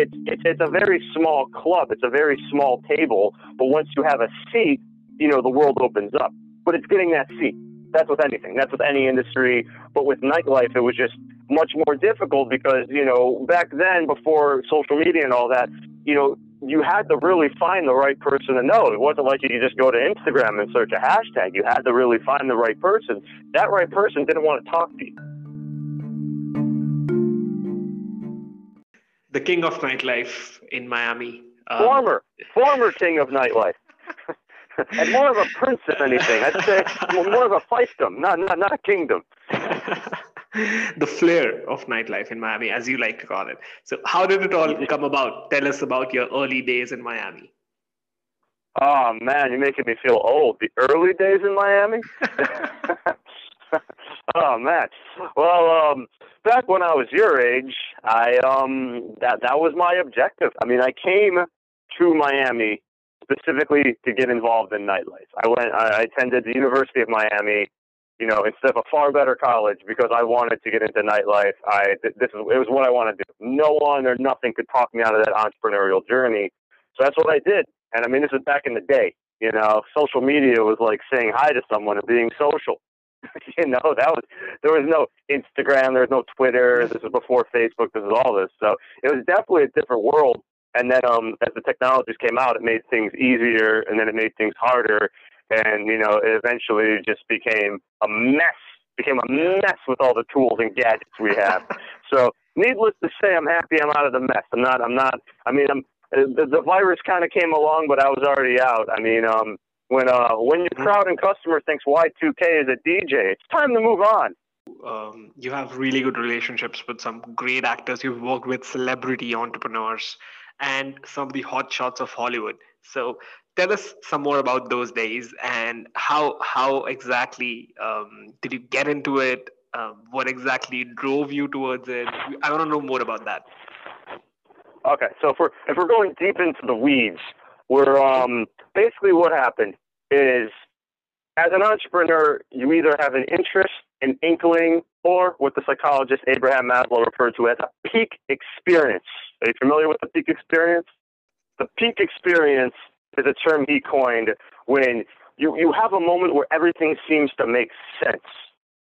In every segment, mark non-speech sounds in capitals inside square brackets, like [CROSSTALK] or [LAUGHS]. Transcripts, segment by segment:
It's, it's, it's a very small club. It's a very small table. But once you have a seat, you know, the world opens up. But it's getting that seat. That's with anything. That's with any industry. But with nightlife, it was just much more difficult because, you know, back then, before social media and all that, you know, you had to really find the right person to know. It wasn't like you just go to Instagram and search a hashtag. You had to really find the right person. That right person didn't want to talk to you. The king of nightlife in Miami. Um, former, former king of nightlife. [LAUGHS] and more of a prince than anything. I'd say more of a fiefdom, not, not, not a kingdom. [LAUGHS] the flair of nightlife in Miami, as you like to call it. So, how did it all come about? Tell us about your early days in Miami. Oh man, you're making me feel old. The early days in Miami. [LAUGHS] oh man. Well, um, back when I was your age, I um that that was my objective. I mean, I came to Miami specifically to get involved in nightlife. I went. I attended the University of Miami you know, instead of a far better college because I wanted to get into nightlife. I this is it was what I wanted to do. No one or nothing could talk me out of that entrepreneurial journey. So that's what I did. And I mean, this is back in the day. You know, social media was like saying hi to someone and being social. [LAUGHS] you know, that was there was no Instagram, there was no Twitter. This was before Facebook. This is all this. So it was definitely a different world. And then um, as the technologies came out, it made things easier, and then it made things harder and you know, it eventually just became a mess. Became a mess with all the tools and gadgets we have. [LAUGHS] so, needless to say, I'm happy I'm out of the mess. I'm not. I'm not. I mean, I'm. The, the virus kind of came along, but I was already out. I mean, um, when uh, when your crowd and customer thinks Y2K is a DJ, it's time to move on. Um, you have really good relationships with some great actors. You've worked with celebrity entrepreneurs and some of the hot shots of Hollywood. So tell us some more about those days and how how exactly um, did you get into it? Um, what exactly drove you towards it? I want to know more about that. Okay, so if we're if we're going deep into the weeds, we're um, basically what happened is as an entrepreneur, you either have an interest, an inkling, or what the psychologist Abraham Maslow referred to as a peak experience. Are you familiar with the peak experience? The peak experience is a term he coined when you, you have a moment where everything seems to make sense.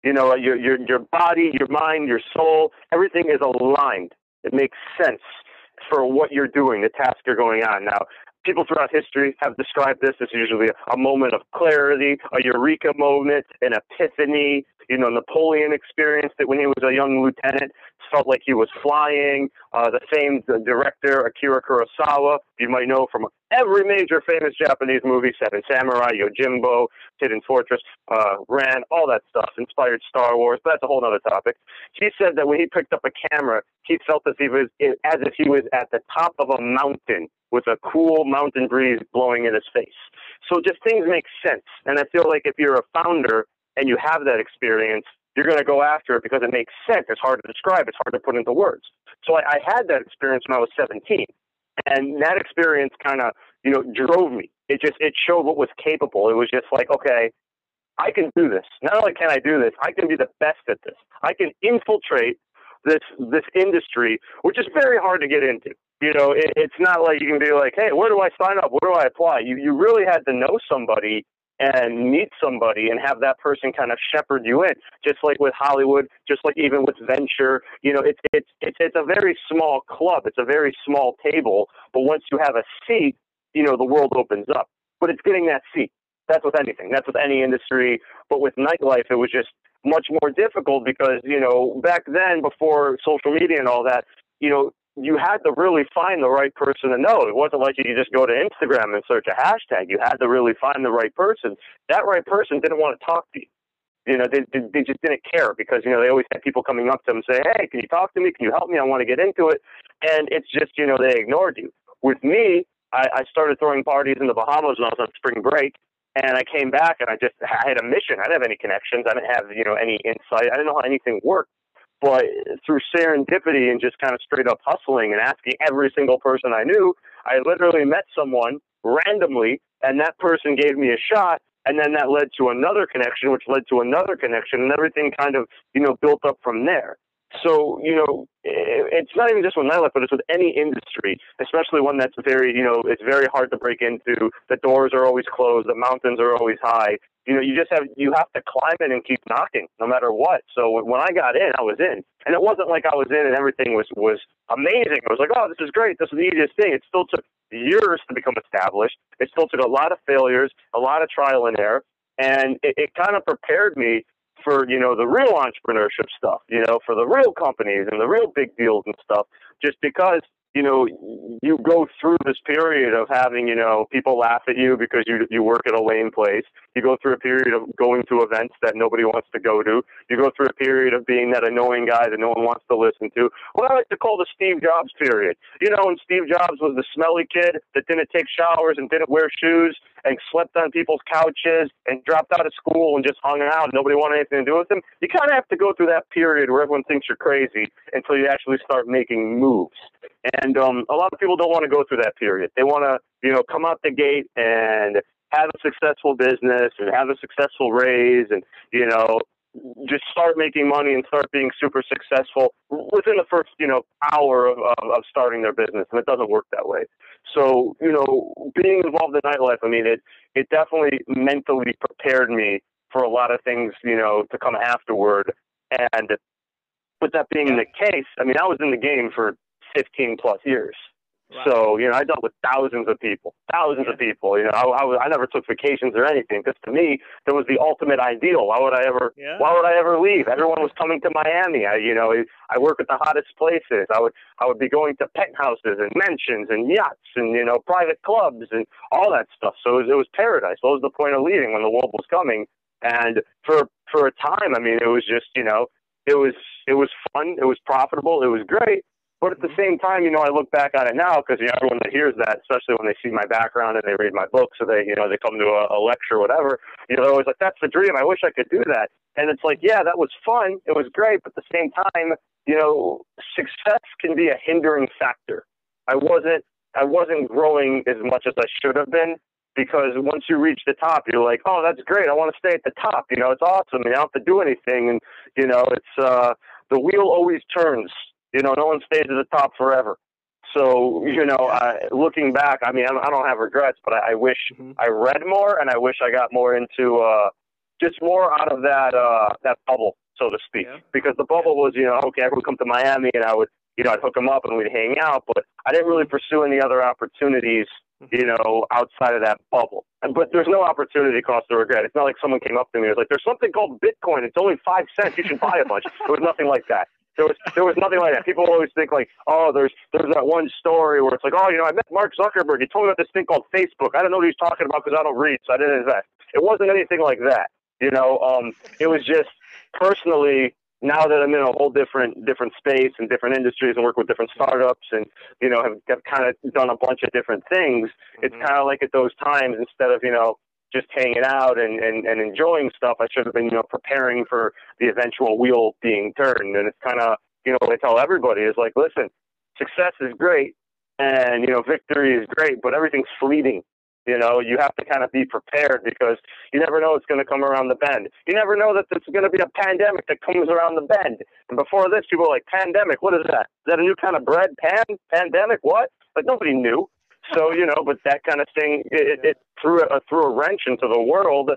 You know, your, your, your body, your mind, your soul, everything is aligned. It makes sense for what you're doing, the task you're going on. Now, people throughout history have described this as usually a moment of clarity, a eureka moment, an epiphany. You know, Napoleon experienced it when he was a young lieutenant felt like he was flying. Uh, the famed director Akira Kurosawa, you might know from every major famous Japanese movie, Seven Samurai, Yojimbo, Hidden Fortress, uh, Ran, all that stuff, inspired Star Wars. That's a whole other topic. He said that when he picked up a camera, he felt as if he was as if he was at the top of a mountain with a cool mountain breeze blowing in his face. So just things make sense. And I feel like if you're a founder and you have that experience, you're going to go after it because it makes sense. It's hard to describe. It's hard to put into words. So I, I had that experience when I was 17, and that experience kind of you know drove me. It just it showed what was capable. It was just like okay, I can do this. Not only can I do this, I can be the best at this. I can infiltrate this this industry, which is very hard to get into. You know, it, it's not like you can be like, hey, where do I sign up? Where do I apply? You you really had to know somebody and meet somebody and have that person kind of shepherd you in. Just like with Hollywood, just like even with venture, you know, it's it's it's it's a very small club. It's a very small table, but once you have a seat, you know, the world opens up. But it's getting that seat. That's with anything. That's with any industry. But with nightlife, it was just much more difficult because you know back then, before social media and all that, you know, you had to really find the right person to know. It wasn't like you could just go to Instagram and search a hashtag. You had to really find the right person. That right person didn't want to talk to you. You know, they, they just didn't care because, you know, they always had people coming up to them and say, hey, can you talk to me? Can you help me? I want to get into it. And it's just, you know, they ignored you. With me, I, I started throwing parties in the Bahamas when I was on spring break. And I came back and I just I had a mission. I didn't have any connections. I didn't have, you know, any insight. I didn't know how anything worked. But through serendipity and just kind of straight up hustling and asking every single person I knew, I literally met someone randomly, and that person gave me a shot. and then that led to another connection, which led to another connection, and everything kind of you know built up from there. So you know, eh, it's not even just with nightlife, but it's with any industry, especially one that's very you know it's very hard to break into. The doors are always closed, the mountains are always high. You know, you just have you have to climb in and keep knocking, no matter what. So when I got in, I was in, and it wasn't like I was in and everything was was amazing. I was like, oh, this is great, this is the easiest thing. It still took years to become established. It still took a lot of failures, a lot of trial and error, and it, it kind of prepared me for you know the real entrepreneurship stuff, you know, for the real companies and the real big deals and stuff. Just because you know, you go through this period of having, you know, people laugh at you because you you work at a lame place. You go through a period of going to events that nobody wants to go to. You go through a period of being that annoying guy that no one wants to listen to. What I like to call the Steve Jobs period. You know, when Steve Jobs was the smelly kid that didn't take showers and didn't wear shoes and slept on people's couches and dropped out of school and just hung out. Nobody wanted anything to do with him. You kind of have to go through that period where everyone thinks you're crazy until you actually start making moves. And um, a lot of people don't want to go through that period. They want to, you know, come out the gate and have a successful business and have a successful raise and, you know, just start making money and start being super successful within the first, you know, hour of, of, of starting their business. And it doesn't work that way. So, you know, being involved in nightlife, I mean, it, it definitely mentally prepared me for a lot of things, you know, to come afterward. And with that being the case, I mean, I was in the game for 15 plus years. So you know, I dealt with thousands of people, thousands yeah. of people. You know, I, I, was, I never took vacations or anything because to me, that was the ultimate ideal. Why would I ever? Yeah. Why would I ever leave? Everyone was coming to Miami. I, you know, I work at the hottest places. I would, I would be going to penthouses and mansions and yachts and you know, private clubs and all that stuff. So it was, it was paradise. What was the point of leaving when the world was coming? And for for a time, I mean, it was just you know, it was it was fun. It was profitable. It was great but at the same time, you know, I look back on it now because you know everyone that hears that, especially when they see my background and they read my books or they, you know, they come to a, a lecture or whatever, you know, they're always like, "That's the dream. I wish I could do that." And it's like, yeah, that was fun. It was great, but at the same time, you know, success can be a hindering factor. I wasn't, I wasn't growing as much as I should have been because once you reach the top, you're like, oh, that's great. I want to stay at the top. You know, it's awesome. You don't have to do anything, and you know, it's uh, the wheel always turns you know, no one stays at the top forever. So, you know, uh, looking back, I mean, I don't have regrets, but I, I wish mm-hmm. I read more and I wish I got more into uh, just more out of that uh, that bubble, so to speak. Yeah. Because the bubble was, you know, okay, I would come to Miami and I would, you know, I'd hook them up and we'd hang out, but I didn't really pursue any other opportunities, mm-hmm. you know, outside of that bubble. And, but there's no opportunity cost of regret. It's not like someone came up to me and was like, "There's something called Bitcoin. It's only five cents. You should buy a bunch." It was nothing like that. There was there was nothing like that. People always think like, oh, there's there's that one story where it's like, oh, you know, I met Mark Zuckerberg. He told me about this thing called Facebook. I don't know what he's talking about because I don't read, so I didn't invest. It wasn't anything like that. You know, um, it was just personally. Now that I'm in a whole different different space and different industries and work with different startups and you know have, have kind of done a bunch of different things, mm-hmm. it's kind of like at those times instead of you know just hanging out and, and, and enjoying stuff. I should have been, you know, preparing for the eventual wheel being turned. And it's kind of, you know, what I tell everybody is like, listen, success is great and, you know, victory is great, but everything's fleeting. You know, you have to kind of be prepared because you never know it's going to come around the bend. You never know that there's going to be a pandemic that comes around the bend. And before this, people were like, pandemic, what is that? Is that a new kind of bread? Pan? Pandemic? What? But nobody knew. So you know, but that kind of thing it, it threw a threw a wrench into the world,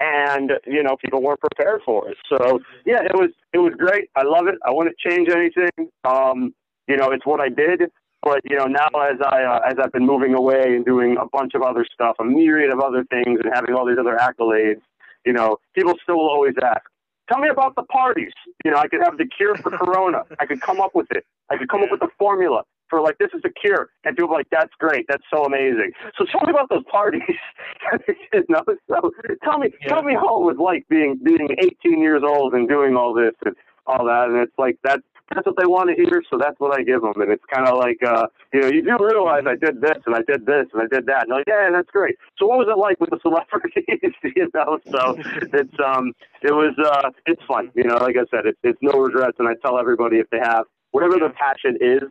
and you know people weren't prepared for it. So yeah, it was it was great. I love it. I wouldn't change anything. Um, you know, it's what I did. But you know, now as I uh, as I've been moving away and doing a bunch of other stuff, a myriad of other things, and having all these other accolades, you know, people still will always ask, "Tell me about the parties." You know, I could have the cure for Corona. I could come up with it. I could come up with a formula for like this is a cure, and people are like that's great, that's so amazing. So tell me about those parties. [LAUGHS] you know, so tell me, yeah. tell me how it was like being being 18 years old and doing all this and all that, and it's like that's that's what they want to hear, so that's what I give them. And it's kind of like, uh, you know, you do realize I did this and I did this and I did that. And like, yeah, that's great. So what was it like with the celebrities? [LAUGHS] you know, so it's um, it was uh, it's fun. You know, like I said, it's it's no regrets. And I tell everybody if they have whatever their passion is,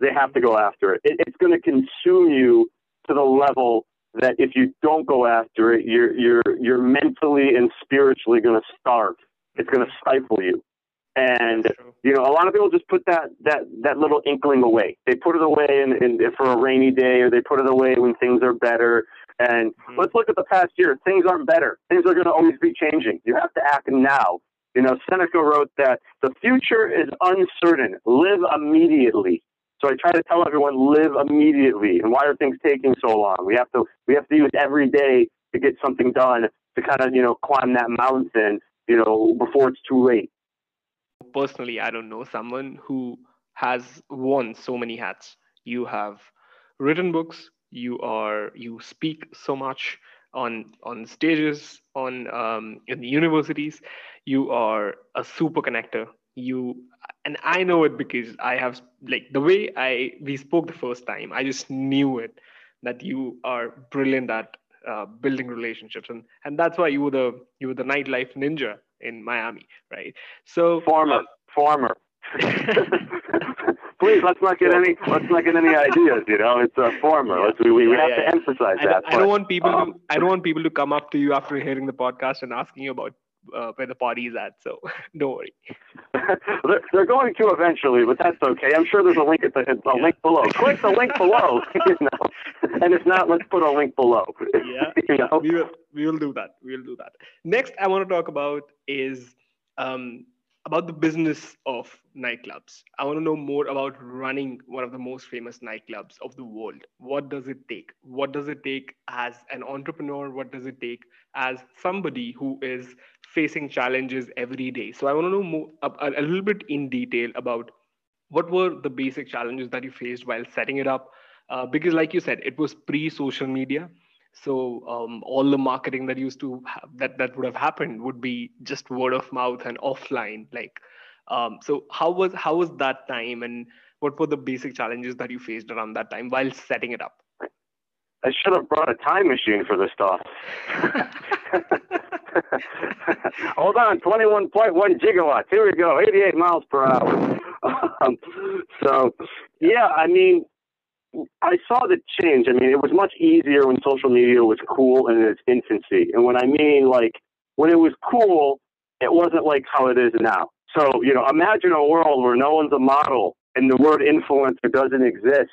they have to go after it. it it's going to consume you to the level that if you don't go after it, you're you're you're mentally and spiritually going to starve. It's going to stifle you. And you know, a lot of people just put that that that little inkling away. They put it away in, in for a rainy day, or they put it away when things are better. And mm-hmm. let's look at the past year. Things aren't better. Things are going to always be changing. You have to act now. You know, Seneca wrote that the future is uncertain. Live immediately. So I try to tell everyone live immediately. And why are things taking so long? We have to we have to use every day to get something done to kind of you know climb that mountain. You know, before it's too late. Personally, I don't know someone who has worn so many hats. You have written books. You are you speak so much on on stages on um, in the universities. You are a super connector you and i know it because i have like the way i we spoke the first time i just knew it that you are brilliant at uh, building relationships and and that's why you were the you were the nightlife ninja in miami right? So former uh, former. [LAUGHS] Please let's not get any let's not get any ideas you know? It's a former. Yeah. let's we, we yeah, have yeah, to emphasize I that I don't want people um, to I don't want people to come up to you after hearing the podcast and asking you about uh, where the party is at. So [LAUGHS] don't worry. [LAUGHS] they're, they're, going to eventually, but that's okay. I'm sure there's a link at the a yeah. link below. Click the link below. [LAUGHS] you know? And if not, let's put a link below. yeah, you know? we will. We will do that. We will do that. Next, I want to talk about is um, about the business of nightclubs. I want to know more about running one of the most famous nightclubs of the world. What does it take? What does it take as an entrepreneur? What does it take as somebody who is facing challenges every day? So I want to know more, a, a little bit in detail about what were the basic challenges that you faced while setting it up. Uh, because, like you said, it was pre-social media so um, all the marketing that used to have, that that would have happened would be just word of mouth and offline like um, so how was how was that time and what were the basic challenges that you faced around that time while setting it up i should have brought a time machine for this stuff [LAUGHS] [LAUGHS] [LAUGHS] hold on 21.1 gigawatts here we go 88 miles per hour [LAUGHS] um, so yeah i mean I saw the change. I mean, it was much easier when social media was cool in its infancy. And when I mean like when it was cool, it wasn't like how it is now. So, you know, imagine a world where no one's a model and the word influencer doesn't exist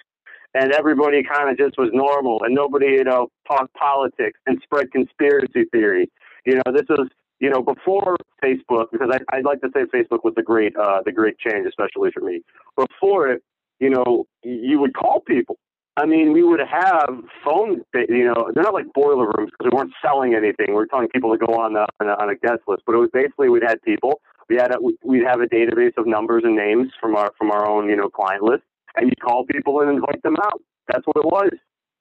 and everybody kind of just was normal and nobody, you know, talked politics and spread conspiracy theory. You know, this was, you know, before Facebook, because I, I'd like to say Facebook was the great, uh, the great change, especially for me. Before it, you know, you would call people. I mean, we would have phone, you know, they're not like boiler rooms because we weren't selling anything. We were telling people to go on, the, on, a, on a guest list, but it was basically we'd had people. We had a, we'd have a database of numbers and names from our from our own, you know, client list, and you call people and invite them out. That's what it was.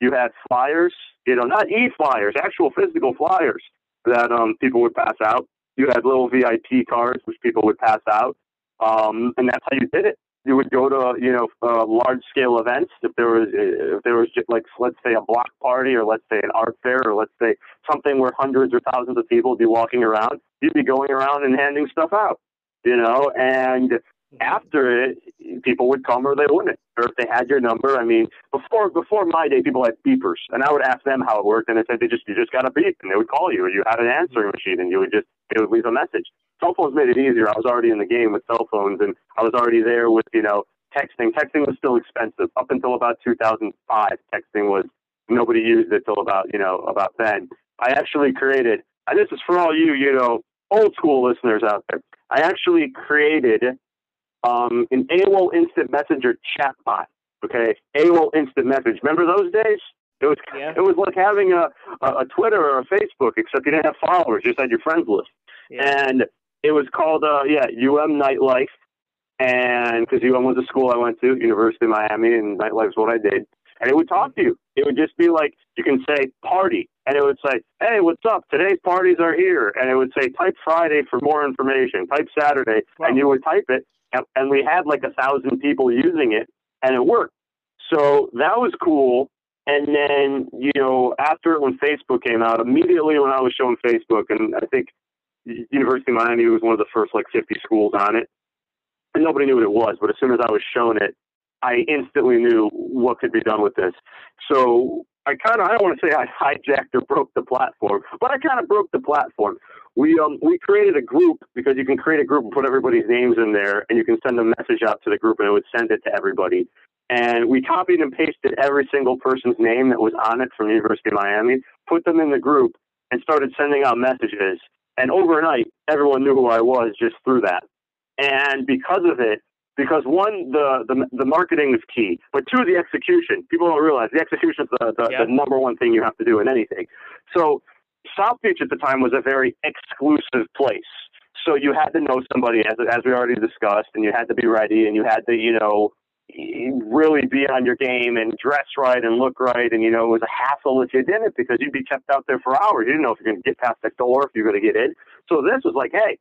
You had flyers, you know, not e-flyers, actual physical flyers that um, people would pass out. You had little VIP cards which people would pass out, um, and that's how you did it. You would go to you know uh, large scale events. If there was if there was just like let's say a block party or let's say an art fair or let's say something where hundreds or thousands of people would be walking around you'd be going around and handing stuff out you know? And after it people would come or they wouldn't or if they had your number i mean before before my day people had beepers and i would ask them how it worked and they said they just you just got a beep and they would call you or you had an answering machine and you would just it would leave a message cell phones made it easier. I was already in the game with cell phones, and I was already there with you know texting. Texting was still expensive up until about 2005. Texting was nobody used it till about you know about then. I actually created, and this is for all you you know old school listeners out there. I actually created um, an AOL Instant Messenger chatbot. Okay, AOL Instant Message. Remember those days? It was yeah. it was like having a, a, Twitter or a Facebook, except you didn't have followers. You just had your friends list. Yeah. And it was called, uh, yeah, UM Nightlife. And because UM was a school I went to, University of Miami, and nightlife is what I did. And it would talk to you. It would just be like, you can say party. And it would say, hey, what's up? Today's parties are here. And it would say, type Friday for more information, type Saturday. Wow. And you would type it. And, and we had like a thousand people using it, and it worked. So that was cool. And then, you know, after when Facebook came out, immediately when I was showing Facebook, and I think University of Miami was one of the first like 50 schools on it. And nobody knew what it was, but as soon as I was shown it, I instantly knew what could be done with this. So I kind of I don't want to say I hijacked or broke the platform, but I kind of broke the platform. We um we created a group because you can create a group and put everybody's names in there, and you can send a message out to the group, and it would send it to everybody. And we copied and pasted every single person's name that was on it from the University of Miami, put them in the group, and started sending out messages. And overnight, everyone knew who I was just through that. And because of it, because one, the, the the marketing is key, but two, the execution. People don't realize the execution is the, the, the number one thing you have to do in anything. So South Beach at the time was a very exclusive place. So you had to know somebody, as as we already discussed, and you had to be ready, and you had to, you know, really be on your game and dress right and look right. And, you know, it was a hassle if you didn't because you'd be kept out there for hours. You didn't know if you're going to get past that door, if you're going to get in. So this was like, hey,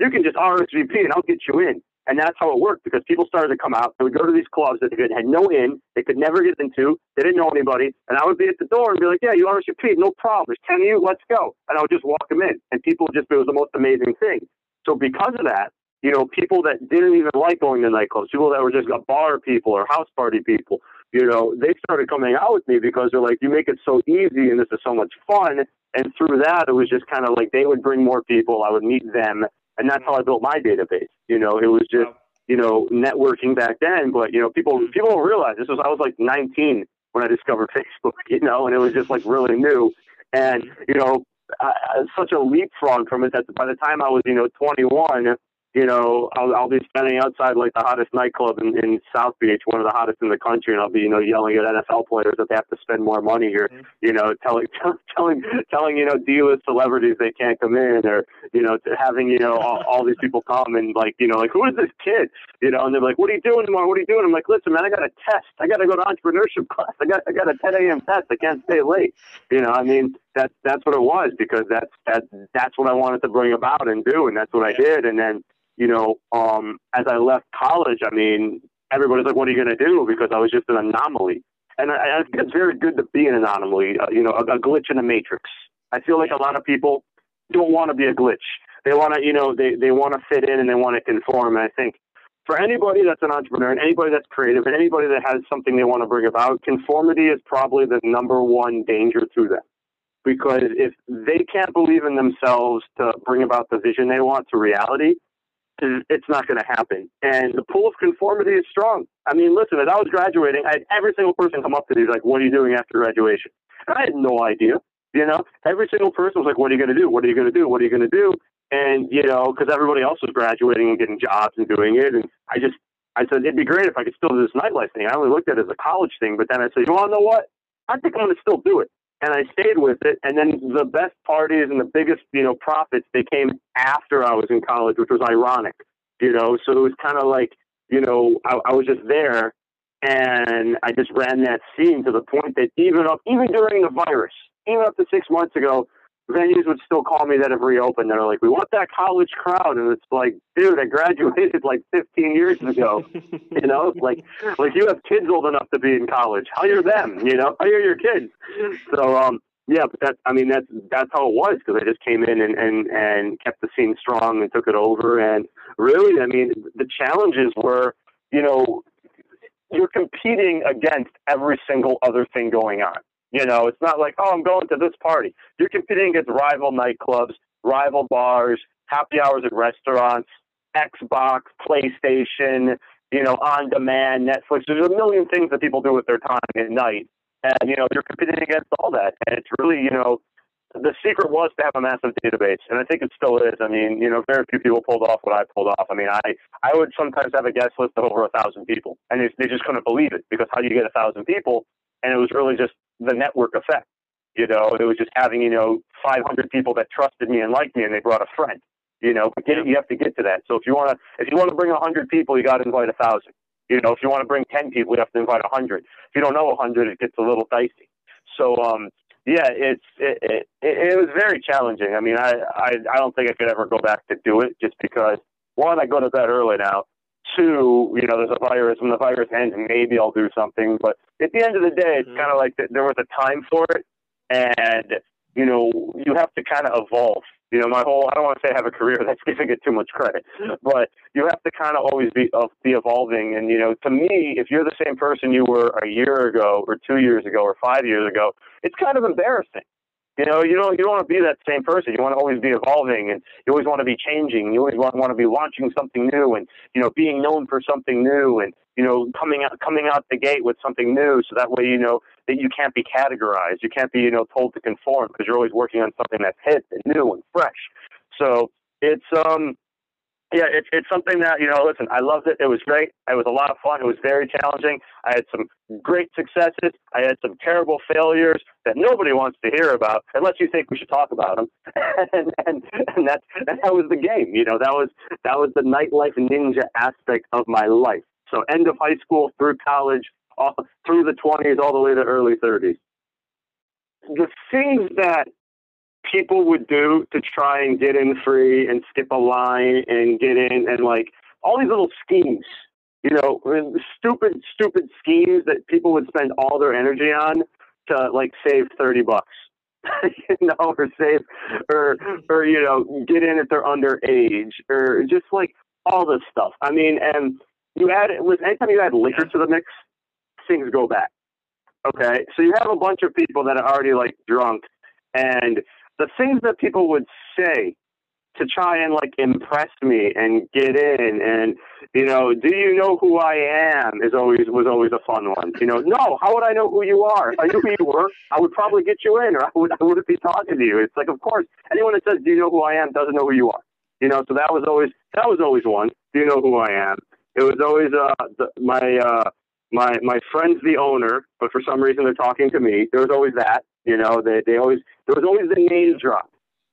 you can just RSVP and I'll get you in. And that's how it worked because people started to come out. They would go to these clubs that they had no in, they could never get into, they didn't know anybody. And I would be at the door and be like, yeah, you RSVP, no problem. There's 10 of you, let's go. And I would just walk them in. And people just, it was the most amazing thing. So because of that, you know, people that didn't even like going to nightclubs, people that were just bar people or house party people, you know, they started coming out with me because they're like, you make it so easy and this is so much fun. And through that, it was just kind of like they would bring more people, I would meet them, and that's how I built my database. You know, it was just you know networking back then, but you know people people don't realize this was I was like 19 when I discovered [LAUGHS] Facebook, you know, and it was just like really new, and you know, uh, such a leapfrog from it that by the time I was you know 21 you know, I'll, I'll be standing outside like the hottest nightclub in, in South Beach, one of the hottest in the country, and I'll be, you know, yelling at NFL players that they have to spend more money here, mm-hmm. you know, telling, [LAUGHS] telling, telling, you know, D-list celebrities they can't come in, or, you know, having, you know, all, all these people come and like, you know, like, who is this kid? You know, and they're like, what are you doing tomorrow? What are you doing? I'm like, listen, man, I got a test. I got to go to entrepreneurship [LAUGHS] class. I got, I got a 10 a.m. test. I can't stay late. You know, I mean, that's, that's what it was because that's, that's, that's what I wanted to bring about and do. And that's what I did. And then, you know, um, as I left college, I mean, everybody's like, "What are you going to do?" Because I was just an anomaly, and I, I think it's very good to be an anomaly. Uh, you know, a, a glitch in the matrix. I feel like a lot of people don't want to be a glitch. They want to, you know, they they want to fit in and they want to conform. And I think for anybody that's an entrepreneur and anybody that's creative and anybody that has something they want to bring about, conformity is probably the number one danger to them. Because if they can't believe in themselves to bring about the vision they want to reality, it's not going to happen. And the pull of conformity is strong. I mean, listen, as I was graduating, I had every single person come up to me like, "What are you doing after graduation?" And I had no idea. You know, every single person was like, "What are you going to do? What are you going to do? What are you going to do?" And you know, because everybody else was graduating and getting jobs and doing it, and I just, I said it'd be great if I could still do this nightlife thing. I only looked at it as a college thing, but then I said, you want to know what? I think I'm going to still do it and I stayed with it. And then the best parties and the biggest, you know, profits they came after I was in college, which was ironic, you know. So it was kind of like, you know, I, I was just there, and I just ran that scene to the point that even up, even during the virus, even up to six months ago, venues would still call me that have reopened. They're like, "We want that college crowd," and it's like, dude, I graduated like 15 years ago. [LAUGHS] you know, like like you have kids old enough to be in college. Hire them. You know, hire your kids. So um, yeah, but that I mean that's that's how it was because I just came in and and and kept the scene strong and took it over. And really, I mean, the challenges were, you know. You're competing against every single other thing going on you know, it's not like, oh, I'm going to this party. You're competing against rival nightclubs, rival bars, happy hours at restaurants, Xbox, PlayStation, you know, on demand, Netflix. There's a million things that people do with their time at night. And, you know, you're competing against all that. And it's really, you know, the secret was to have a massive database, and I think it still is. I mean, you know, very few people pulled off what I pulled off. I mean, I I would sometimes have a guest list of over a thousand people, and they, they just couldn't believe it because how do you get a thousand people? And it was really just the network effect. You know, it was just having, you know, 500 people that trusted me and liked me and they brought a friend. You know, but get it, you have to get to that. So if you want to, if you want to bring 100 people, you got to invite a thousand. You know, if you want to bring 10 people, you have to invite 100. If you don't know 100, it gets a little dicey. So, um, yeah, it's it, it, it was very challenging. I mean, I, I I don't think I could ever go back to do it just because one, I go to bed early now, two, you know, there's a virus. When the virus ends, maybe I'll do something. But at the end of the day, it's mm-hmm. kind of like there was a time for it, and you know, you have to kind of evolve. You know, my whole I don't want to say I have a career [LAUGHS] that's giving it too much credit, but you have to kind of always be uh, be evolving. And you know, to me, if you're the same person you were a year ago, or two years ago, or five years ago, it's kind of embarrassing. You know, you don't you don't want to be that same person. You want to always be evolving, and you always want to be changing. You always want, want to be launching something new, and you know, being known for something new, and you know, coming out coming out the gate with something new. So that way, you know that you can't be categorized. You can't be you know told to conform because you're always working on something that's hip and new and fresh. So it's um yeah, it's it's something that you know. Listen, I loved it. It was great. It was a lot of fun. It was very challenging. I had some great successes. I had some terrible failures that nobody wants to hear about, unless you think we should talk about them. [LAUGHS] and and and that that was the game. You know, that was that was the nightlife ninja aspect of my life. So end of high school through college, all, through the twenties, all the way to early thirties. The things that people would do to try and get in free and skip a line and get in and like all these little schemes, you know, stupid, stupid schemes that people would spend all their energy on to like save 30 bucks. [LAUGHS] you know, or save, or, or, you know, get in if they're underage, or just like all this stuff. I mean, and you add, with anytime you add liquor to the mix, things go back. Okay. So you have a bunch of people that are already like drunk and the things that people would say to try and like impress me and get in and you know do you know who i am? is always was always a fun one you know? No how would i know who you are? If i knew who you were i would probably get you in or i would i wouldn't be talking to you. It's like of course anyone that says do you know who i am? doesn't know who you are you know? So that was always that was always one do you know who i am? It was always uh the, my uh my my friend's the owner but for some reason they're talking to me. There was always that you know, they, they always, there was always the name drop.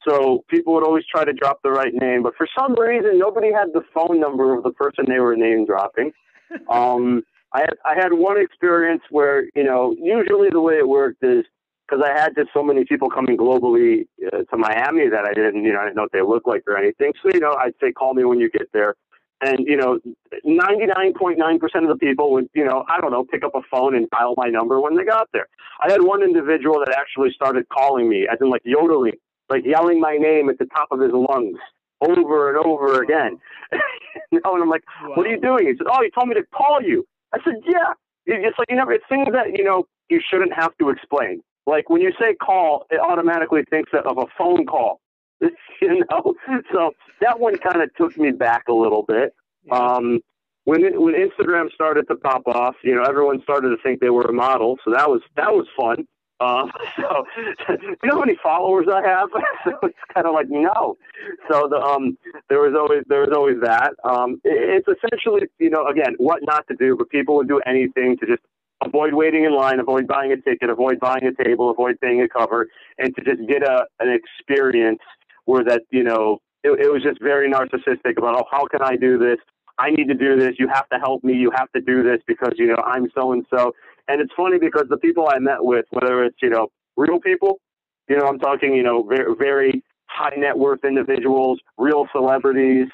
So people would always try to drop the right name, but for some reason, nobody had the phone number of the person they were name dropping. [LAUGHS] um, I had, I had one experience where, you know, usually the way it worked is because I had just so many people coming globally uh, to Miami that I didn't, you know, I didn't know what they looked like or anything. So, you know, I'd say, call me when you get there. And, you know, 99.9% of the people would, you know, I don't know, pick up a phone and dial my number when they got there. I had one individual that actually started calling me, as in like yodeling, like yelling my name at the top of his lungs over and over again. [LAUGHS] you know, and I'm like, wow. what are you doing? He said, oh, he told me to call you. I said, yeah. It's like, you never. It's things that, you know, you shouldn't have to explain. Like when you say call, it automatically thinks of a phone call. [LAUGHS] you know, so that one kind of took me back a little bit. Um, when it, when Instagram started to pop off, you know, everyone started to think they were a model, so that was that was fun. Uh, [LAUGHS] so, [LAUGHS] you know how many followers I have? so it's kind of like no. So the um, there was always there was always that. Um, it, it's essentially you know again what not to do, but people would do anything to just avoid waiting in line, avoid buying a ticket, avoid buying a table, avoid paying a cover, and to just get a an experience where that you know it, it was just very narcissistic about oh how can I do this? I need to do this. You have to help me. You have to do this because you know I'm so and so. And it's funny because the people I met with, whether it's you know real people, you know I'm talking you know very very high net worth individuals, real celebrities,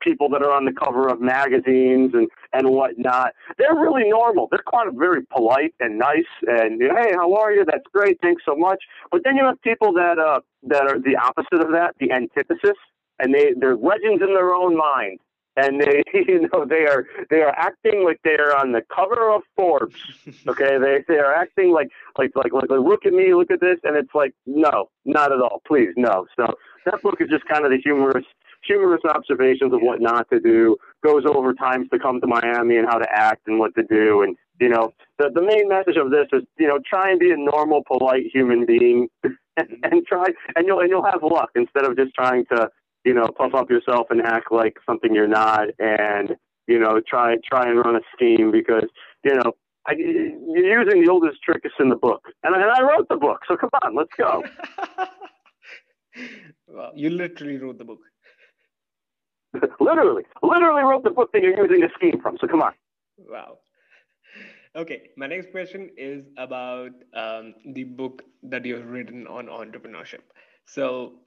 people that are on the cover of magazines and and whatnot. They're really normal. They're of very polite and nice and hey, how are you? That's great. Thanks so much. But then you have people that uh that are the opposite of that, the antithesis, and they they're legends in their own mind. And they, [LAUGHS] you know, they are they are acting like they are on the cover of Forbes. [LAUGHS] Okay, they they are acting like like like like look at me, look at this, and it's like no, not at all. Please, no. So that book is just kind of the humorous humorous observations of what not to do, goes over times to come to Miami and how to act and what to do. And, you know, the, the main message of this is, you know, try and be a normal, polite human being [LAUGHS] and, and try, and you'll, and you'll have luck instead of just trying to, you know, puff up yourself and act like something you're not and, you know, try, try and run a scheme because, you know, I, you're using the oldest trick in the book. And, and I wrote the book. So come on, let's go. [LAUGHS] well, you literally wrote the book. [LAUGHS] literally, literally wrote the book that you're using a scheme from. So come on. Wow. Okay, my next question is about um, the book that you've written on entrepreneurship. So,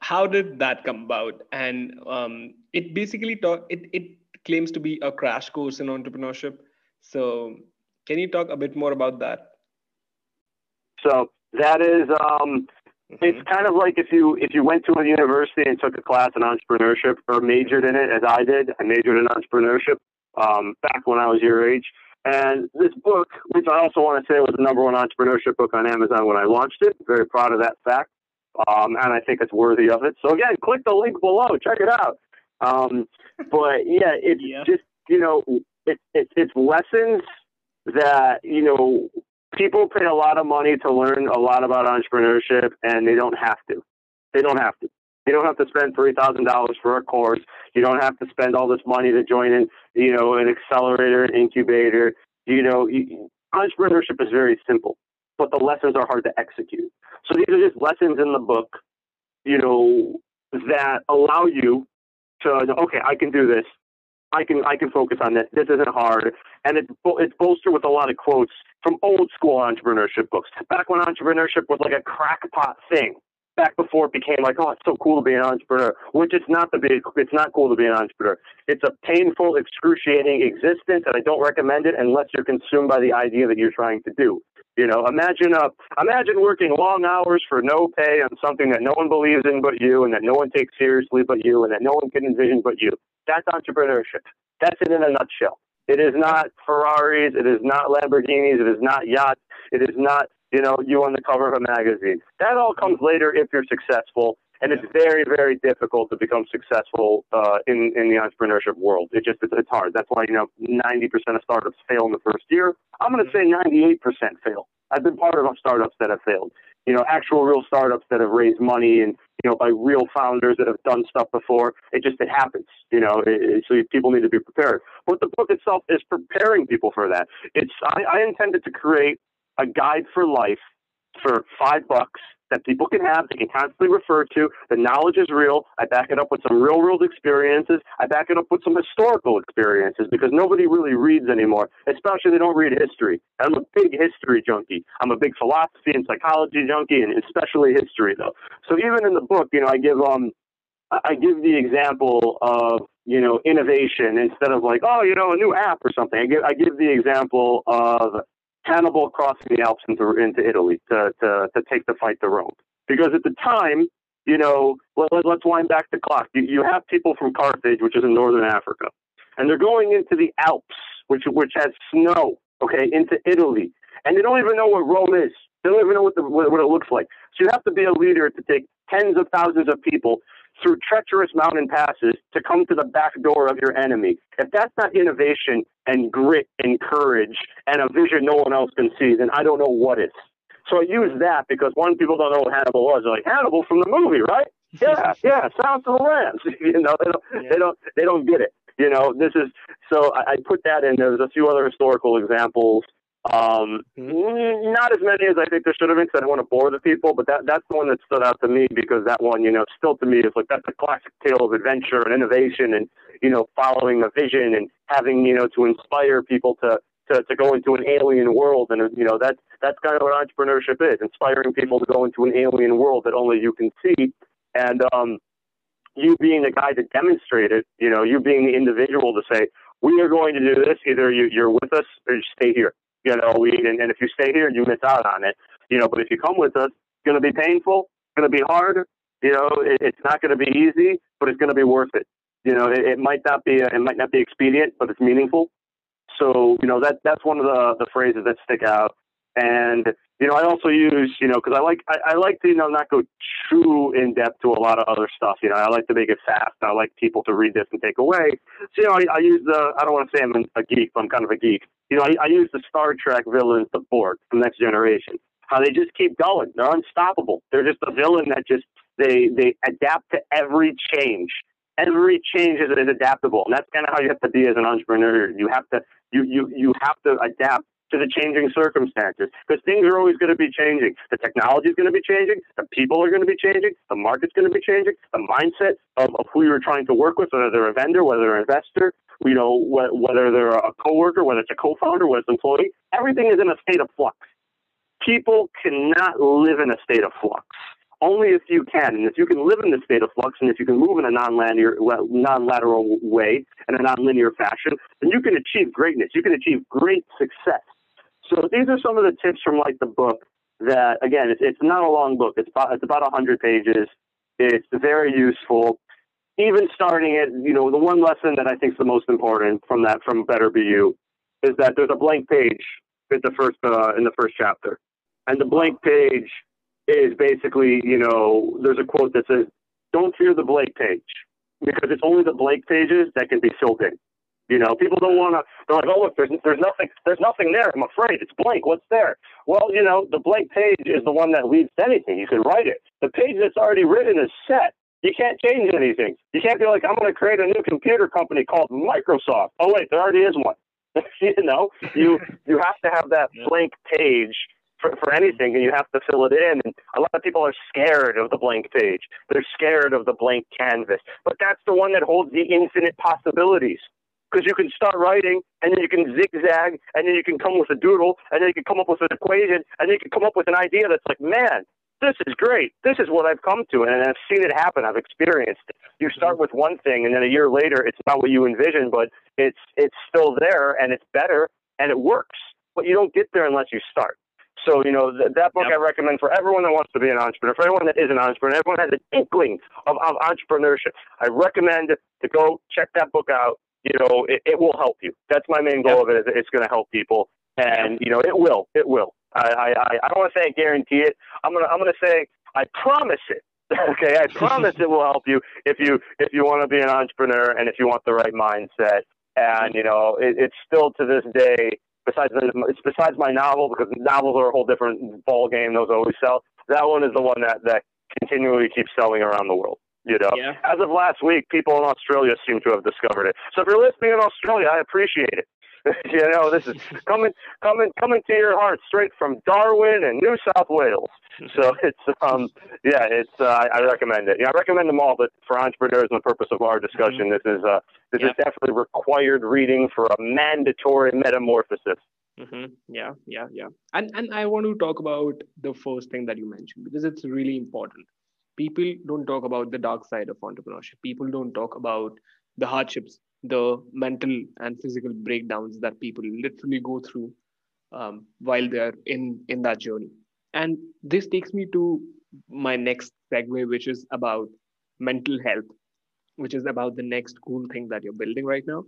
how did that come about? And um, it basically talk it it claims to be a crash course in entrepreneurship. So, can you talk a bit more about that? So that is um, Mm-hmm. It's kind of like if you if you went to a university and took a class in entrepreneurship or majored in it, as I did. I majored in entrepreneurship um, back when I was your age. And this book, which I also want to say was the number one entrepreneurship book on Amazon when I launched it, very proud of that fact. Um, and I think it's worthy of it. So again, click the link below, check it out. Um, [LAUGHS] but yeah, it's yeah. just you know, it, it, it's lessons that you know people pay a lot of money to learn a lot about entrepreneurship, and they don't have to. They don't have to. You don't have to spend three thousand dollars for a course. You don't have to spend all this money to join in, you know, an accelerator, an incubator. You know, you, entrepreneurship is very simple, but the lessons are hard to execute. So these are just lessons in the book, you know, that allow you to okay, I can do this. I can I can focus on this. This isn't hard, and it's it's bolstered with a lot of quotes from old school entrepreneurship books. Back when entrepreneurship was like a crackpot thing, back before it became like, oh, it's so cool to be an entrepreneur. Which it's not to be. It's not cool to be an entrepreneur. It's a painful, excruciating existence, and I don't recommend it unless you're consumed by the idea that you're trying to do. You know, imagine uh, imagine working long hours for no pay on something that no one believes in but you, and that no one takes seriously but you, and that no one can envision but you. That's entrepreneurship. That's it in a nutshell. It is not Ferraris. It is not Lamborghinis. It is not yachts. It is not you know you on the cover of a magazine. That all comes later if you're successful. And it's very, very difficult to become successful uh, in in the entrepreneurship world. It just it's, it's hard. That's why you know 90% of startups fail in the first year. I'm going to say 98% fail. I've been part of startups that have failed. You know, actual real startups that have raised money and you know by real founders that have done stuff before. It just it happens. You know, it, so people need to be prepared. But the book itself is preparing people for that. It's I, I intended to create a guide for life for five bucks that people can have, they can constantly refer to. The knowledge is real. I back it up with some real world experiences. I back it up with some historical experiences because nobody really reads anymore, especially they don't read history. I'm a big history junkie. I'm a big philosophy and psychology junkie, and especially history, though. So even in the book, you know, I give um, I give the example of you know innovation instead of like oh you know a new app or something. I give I give the example of Hannibal crossing the Alps into, into Italy to, to, to take the fight to Rome. Because at the time, you know, let, us wind back the clock. You, you have people from Carthage, which is in northern Africa, and they're going into the Alps, which, which has snow, okay, into Italy. And they don't even know what Rome is. They don't even know what, the, what it looks like. So you have to be a leader to take tens of thousands of people through treacherous mountain passes to come to the back door of your enemy. If that's not innovation and grit and courage and a vision no one else can see, then I don't know what is. So I use that because one, people don't know what Hannibal was. They're like Hannibal from the movie, right? Yeah, [LAUGHS] yeah, Silence of the Lambs. [LAUGHS] you know, they don't, yeah. they don't, they don't get it. You know, this is so I, I put that in. There's a few other historical examples um, mm-hmm. Not as many as I think there should have been because I don't want to bore the people, but that that's the one that stood out to me because that one, you know, still to me is like that's a classic tale of adventure and innovation and, you know, following a vision and having, you know, to inspire people to, to, to go into an alien world. And, you know, that's, that's kind of what entrepreneurship is, inspiring people to go into an alien world that only you can see. And, um, you being the guy to demonstrate it, you know, you being the individual to say, we are going to do this. Either you, you're with us or you stay here. You know, we and, and if you stay here, you miss out on it. You know, but if you come with us, it's going to be painful. It's going to be hard. You know, it, it's not going to be easy, but it's going to be worth it. You know, it, it might not be uh, it might not be expedient, but it's meaningful. So you know that that's one of the the phrases that stick out. And you know, I also use you know because I like I, I like to you know not go too in depth to a lot of other stuff. You know, I like to make it fast. I like people to read this and take away. So you know, I, I use the I don't want to say I'm a geek, but I'm kind of a geek. You know, I, I use the Star Trek villains, the Borg from Next Generation. How they just keep going. They're unstoppable. They're just a villain that just they they adapt to every change. Every change is, is adaptable, and that's kind of how you have to be as an entrepreneur. You have to you you you have to adapt to the changing circumstances because things are always going to be changing. The technology is going to be changing. The people are going to be changing. The market's going to be changing. The mindset of, of who you're trying to work with, whether they're a vendor, whether they're an investor, you know, whether they're a coworker, whether it's a co-founder, whether it's an employee, everything is in a state of flux. People cannot live in a state of flux. Only if you can, and if you can live in the state of flux, and if you can move in a non-linear, non-lateral way, in a non-linear fashion, then you can achieve greatness. You can achieve great success. So these are some of the tips from like the book that again, it's, it's not a long book. It's about it's about hundred pages. It's very useful. Even starting it, you know, the one lesson that I think is the most important from that from Better Be You is that there's a blank page in the first uh, in the first chapter, and the blank page is basically, you know, there's a quote that says, "Don't fear the blank page." Because it's only the blank pages that can be filled in. You know, people don't want to. They're like, "Oh, look, there's there's nothing, there's nothing there. I'm afraid it's blank. What's there?" Well, you know, the blank page is the one that leads to anything. You can write it. The page that's already written is set. You can't change anything. You can't be like, "I'm going to create a new computer company called Microsoft." Oh wait, there already is one. [LAUGHS] you know, you you have to have that blank page for, for anything and you have to fill it in. And a lot of people are scared of the blank page. They're scared of the blank canvas. But that's the one that holds the infinite possibilities because you can start writing and then you can zigzag and then you can come with a doodle and then you can come up with an equation and then you can come up with an idea that's like, man, this is great. This is what I've come to, and I've seen it happen. I've experienced. It. You start with one thing, and then a year later, it's not what you envisioned, but it's it's still there, and it's better, and it works. But you don't get there unless you start. So, you know, th- that book yep. I recommend for everyone that wants to be an entrepreneur, for everyone that is an entrepreneur, everyone has an inkling of, of entrepreneurship. I recommend to go check that book out you know, it, it will help you. That's my main goal yep. of it. Is it's going to help people, and you know, it will. It will. I, I, I don't want to say I guarantee it. I'm gonna I'm gonna say I promise it. [LAUGHS] okay, I promise it will help you if you if you want to be an entrepreneur and if you want the right mindset. And you know, it, it's still to this day. Besides, it's besides my novel because novels are a whole different ball game. Those always sell. That one is the one that that continually keeps selling around the world. You know, yeah. as of last week, people in Australia seem to have discovered it. So if you're listening in Australia, I appreciate it. [LAUGHS] you know, this is coming, coming, coming to your heart straight from Darwin and New South Wales. So [LAUGHS] it's, um, yeah, it's. Uh, I recommend it. Yeah, I recommend them all. But for entrepreneurs, and the purpose of our discussion, mm-hmm. this is uh, this is definitely required reading for a mandatory metamorphosis. Mm-hmm. Yeah, yeah, yeah. And and I want to talk about the first thing that you mentioned because it's really important people don't talk about the dark side of entrepreneurship. People don't talk about the hardships the mental and physical breakdowns that people literally go through um, while they're in in that journey. And this takes me to my next segue which is about mental health which is about the next cool thing that you're building right now.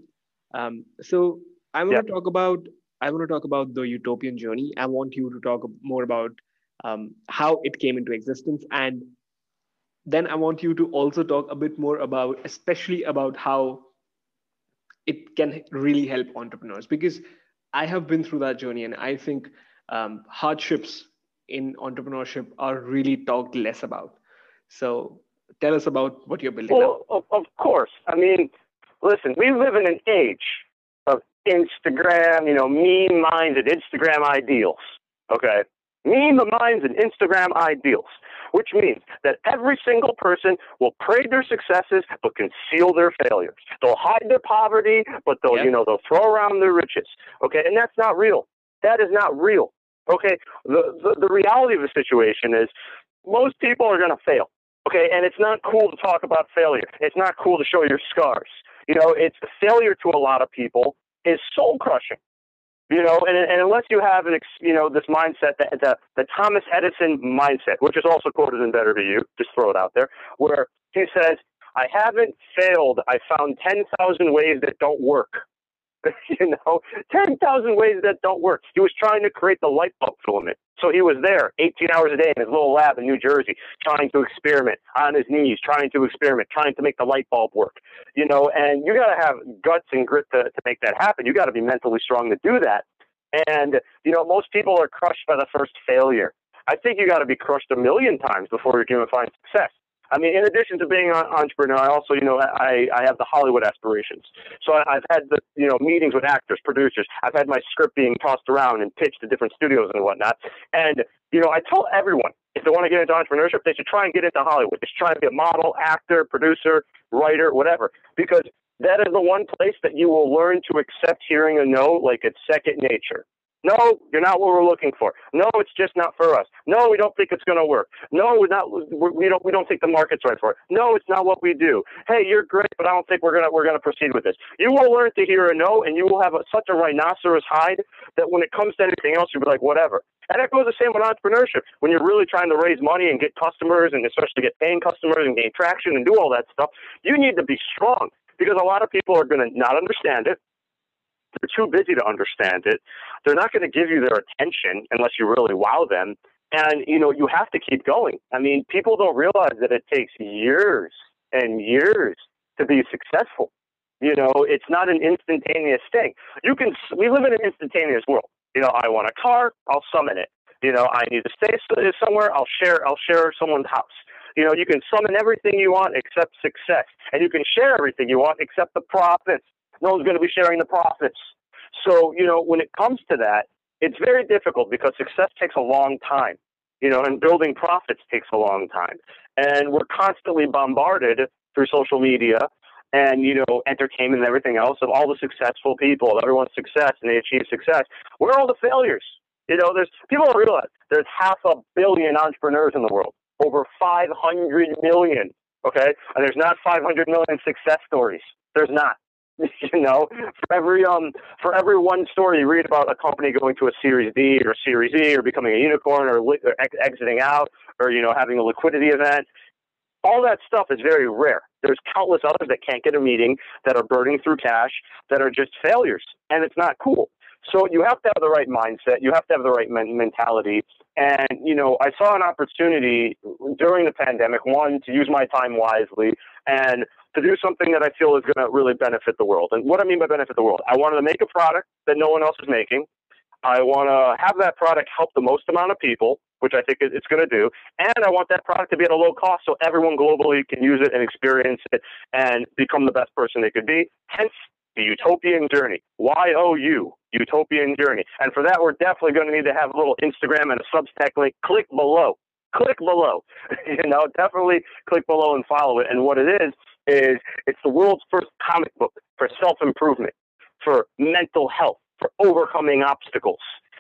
Um, so i want to talk about i want to talk about the utopian journey. I want you to talk more about um, how it came into existence and then I want you to also talk a bit more about, especially about how it can really help entrepreneurs because I have been through that journey and I think um, hardships in entrepreneurship are really talked less about. So tell us about what you're building. Well, of, of course. I mean, listen, we live in an age of Instagram, you know, meme-minded Instagram ideals. Okay, meme minds and Instagram ideals which means that every single person will parade their successes but conceal their failures. They'll hide their poverty, but they'll, yep. you know, they'll throw around their riches. Okay, and that's not real. That is not real. Okay, the, the, the reality of the situation is most people are going to fail. Okay, and it's not cool to talk about failure. It's not cool to show your scars. You know, it's failure to a lot of people is soul crushing. You know, and, and unless you have an, you know, this mindset, the, the, the Thomas Edison mindset, which is also quoted in Better Be You, just throw it out there, where he says, I haven't failed. I found 10,000 ways that don't work. [LAUGHS] you know, 10,000 ways that don't work. He was trying to create the light bulb filament. So he was there 18 hours a day in his little lab in New Jersey, trying to experiment on his knees, trying to experiment, trying to make the light bulb work. You know, and you got to have guts and grit to, to make that happen. You got to be mentally strong to do that. And, you know, most people are crushed by the first failure. I think you got to be crushed a million times before going to find success. I mean, in addition to being an entrepreneur, I also, you know, I, I have the Hollywood aspirations. So I, I've had the, you know, meetings with actors, producers. I've had my script being tossed around and pitched to different studios and whatnot. And, you know, I tell everyone if they want to get into entrepreneurship, they should try and get into Hollywood. They should try and be a model, actor, producer, writer, whatever, because that is the one place that you will learn to accept hearing a no like it's second nature. No, you're not what we're looking for. No, it's just not for us. No, we don't think it's going to work. No, we're not. We don't. We don't think the market's right for it. No, it's not what we do. Hey, you're great, but I don't think we're gonna we're gonna proceed with this. You will learn to hear a no, and you will have a, such a rhinoceros hide that when it comes to anything else, you'll be like, whatever. And that goes the same with entrepreneurship. When you're really trying to raise money and get customers and especially get paying customers and gain traction and do all that stuff, you need to be strong because a lot of people are going to not understand it. They're too busy to understand it. They're not going to give you their attention unless you really wow them. And, you know, you have to keep going. I mean, people don't realize that it takes years and years to be successful. You know, it's not an instantaneous thing. You can, we live in an instantaneous world. You know, I want a car, I'll summon it. You know, I need to stay uh, somewhere, I'll share, I'll share someone's house. You know, you can summon everything you want except success, and you can share everything you want except the profits. No one's going to be sharing the profits. So, you know, when it comes to that, it's very difficult because success takes a long time, you know, and building profits takes a long time. And we're constantly bombarded through social media and, you know, entertainment and everything else of all the successful people, everyone's success and they achieve success. Where are all the failures? You know, there's people don't realize there's half a billion entrepreneurs in the world, over 500 million. Okay, and there's not 500 million success stories. There's not. [LAUGHS] you know, for every um for every one story you read about a company going to a Series D or Series E or becoming a unicorn or, li- or ex- exiting out or you know having a liquidity event, all that stuff is very rare. There's countless others that can't get a meeting that are burning through cash that are just failures, and it's not cool. So you have to have the right mindset. You have to have the right men- mentality. And you know, I saw an opportunity during the pandemic. One to use my time wisely, and to do something that I feel is going to really benefit the world. And what I mean by benefit the world, I wanted to make a product that no one else is making. I want to have that product help the most amount of people, which I think it's going to do. And I want that product to be at a low cost so everyone globally can use it and experience it and become the best person they could be. Hence, the utopian journey. Y O U, utopian journey. And for that, we're definitely going to need to have a little Instagram and a Substack link. Click below. Click below. [LAUGHS] you know, definitely click below and follow it. And what it is, is it's the world's first comic book for self improvement, for mental health, for overcoming obstacles.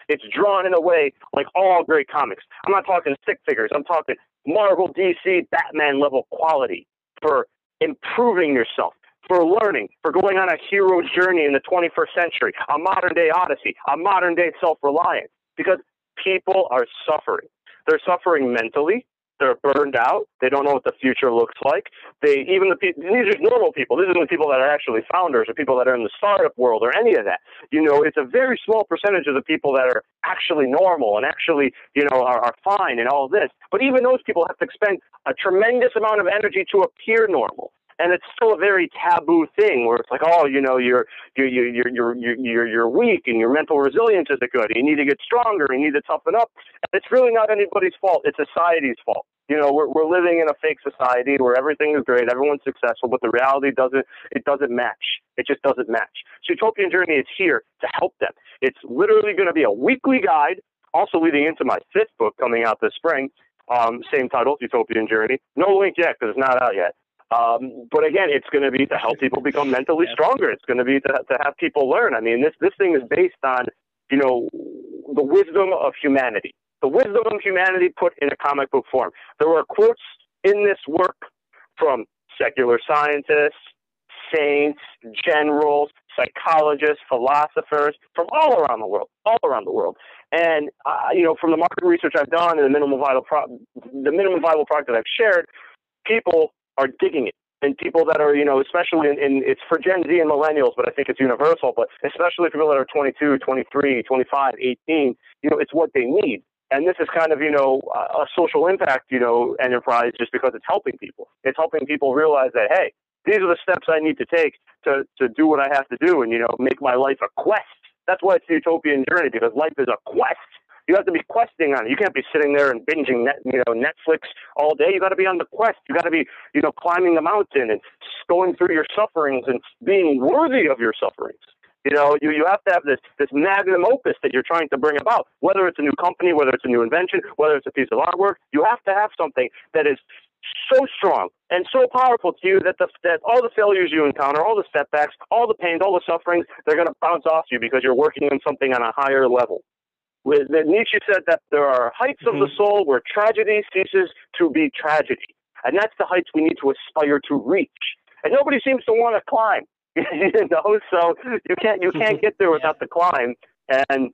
It's drawn in a way like all great comics. I'm not talking stick figures, I'm talking Marvel, DC, Batman level quality for improving yourself, for learning, for going on a hero journey in the 21st century, a modern day odyssey, a modern day self reliance. Because people are suffering. They're suffering mentally, they're burned out. They don't know what the future looks like. They even the these are normal people. These are the people that are actually founders or people that are in the startup world or any of that. You know, it's a very small percentage of the people that are actually normal and actually you know are, are fine and all this. But even those people have to expend a tremendous amount of energy to appear normal and it's still a very taboo thing where it's like, oh, you know, you're you're you're you're you're you're, weak and your mental resilience isn't good. You need to get stronger. You need to toughen up. And it's really not anybody's fault. It's society's fault. You know, we're we're living in a fake society where everything is great, everyone's successful, but the reality doesn't it doesn't match. It just doesn't match. So Utopian Journey is here to help them. It's literally going to be a weekly guide, also leading into my fifth book coming out this spring. Um, same title, Utopian Journey. No link yet because it's not out yet. Um, but again, it's going to be to help people become mentally stronger. It's going to be to, to have people learn. I mean, this this thing is based on you know the wisdom of humanity, the wisdom of humanity put in a comic book form. There are quotes in this work from secular scientists, saints, generals, psychologists, philosophers from all around the world, all around the world. And uh, you know, from the market research I've done and the minimum viable pro- the minimum viable product that I've shared, people are digging it. And people that are, you know, especially in, in, it's for Gen Z and millennials, but I think it's universal, but especially people that are 22, 23, 25, 18, you know, it's what they need. And this is kind of, you know, a social impact, you know, enterprise just because it's helping people. It's helping people realize that, hey, these are the steps I need to take to, to do what I have to do and, you know, make my life a quest. That's why it's the utopian journey because life is a quest. You have to be questing on it. You can't be sitting there and binging net, you know, Netflix all day. You got to be on the quest. You got to be, you know, climbing the mountain and going through your sufferings and being worthy of your sufferings. You know, you, you have to have this, this magnum opus that you're trying to bring about, whether it's a new company, whether it's a new invention, whether it's a piece of artwork. You have to have something that is so strong and so powerful to you that the, that all the failures you encounter, all the setbacks, all the pains, all the sufferings, they're going to bounce off you because you're working on something on a higher level with, Nietzsche said that there are heights mm-hmm. of the mm-hmm. soul where tragedy ceases to be tragedy. And that's the heights we need to aspire to reach. And nobody seems to want to climb. [LAUGHS] you know, so you can't you can't get there [LAUGHS] without the climb. And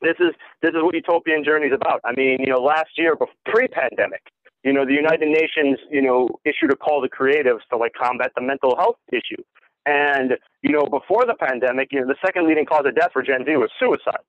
This is this is what utopian journey is about. I mean, you know, last year, pre-pandemic, you know, the United Nations, you know, issued a call to creatives to like combat the mental health issue. And you know, before the pandemic, you know, the second leading cause of death for Gen Z was suicide.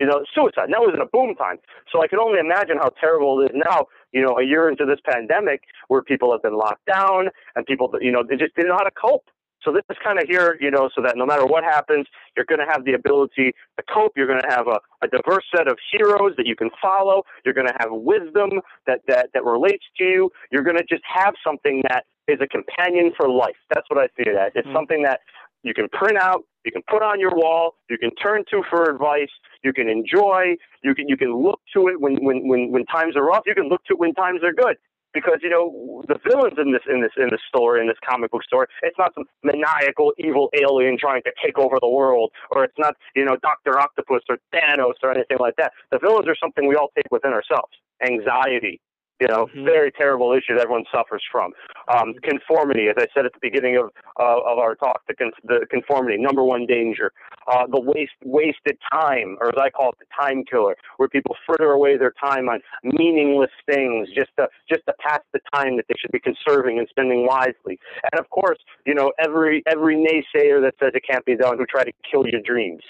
You know, suicide. And that was in a boom time. So I can only imagine how terrible it is now. You know, a year into this pandemic, where people have been locked down and people, you know, they just didn't know how to cope. So this is kind of here, you know, so that no matter what happens, you're going to have the ability to cope. You're going to have a, a diverse set of heroes that you can follow. You're going to have wisdom that, that, that relates to you. You're going to just have something that is a companion for life. That's what I see it as. It's mm-hmm. something that you can print out, you can put on your wall, you can turn to for advice, you can enjoy, you can you can look to it when when when, when times are rough, you can look to it when times are good. Because you know the villains in this in this in this story in this comic book story it's not some maniacal evil alien trying to take over the world or it's not you know dr octopus or thanos or anything like that. The villains are something we all take within ourselves. Anxiety you know, mm-hmm. very terrible issue that everyone suffers from. Um, conformity, as I said at the beginning of uh, of our talk, the, con- the conformity, number one danger. Uh, the waste wasted time, or as I call it, the time killer, where people fritter away their time on meaningless things just to just to pass the time that they should be conserving and spending wisely. And of course, you know, every every naysayer that says it can't be done who try to kill your dreams.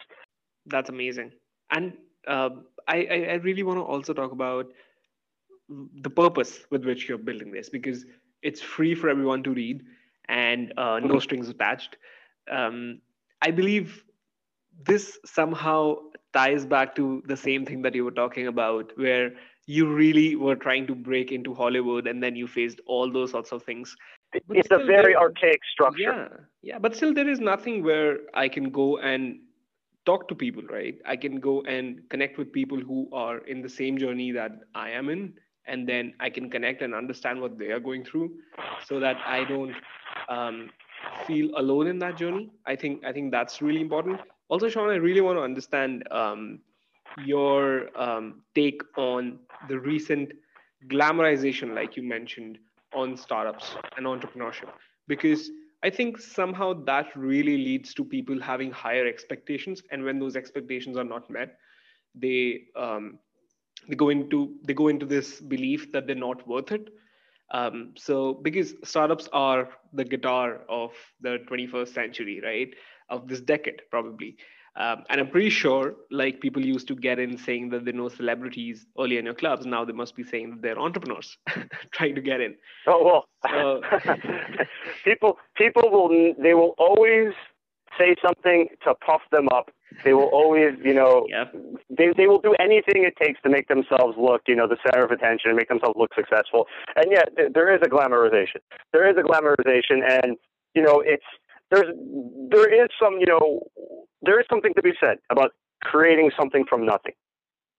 That's amazing, and uh, I I really want to also talk about the purpose with which you're building this because it's free for everyone to read and uh, no mm-hmm. strings attached. Um, I believe this somehow ties back to the same thing that you were talking about, where you really were trying to break into Hollywood and then you faced all those sorts of things. But it's a very there, archaic structure. Yeah, yeah, but still, there is nothing where I can go and talk to people, right? I can go and connect with people who are in the same journey that I am in and then I can connect and understand what they are going through, so that I don't um, feel alone in that journey. I think I think that's really important. Also, Sean, I really want to understand um, your um, take on the recent glamorization, like you mentioned, on startups and entrepreneurship, because I think somehow that really leads to people having higher expectations, and when those expectations are not met, they um, they go into they go into this belief that they're not worth it. Um, so because startups are the guitar of the 21st century right? Of this decade probably. Um, and i'm pretty sure like people used to get in saying that they know celebrities early in your clubs. Now they must be saying that they're entrepreneurs [LAUGHS] trying to get in. Oh well. So, [LAUGHS] people people will they will always say something to puff them up they will always, you know, they they will do anything it takes to make themselves look, you know, the center of attention, and make themselves look successful. And yet, there is a glamorization. There is a glamorization, and you know, it's there's there is some, you know, there is something to be said about creating something from nothing.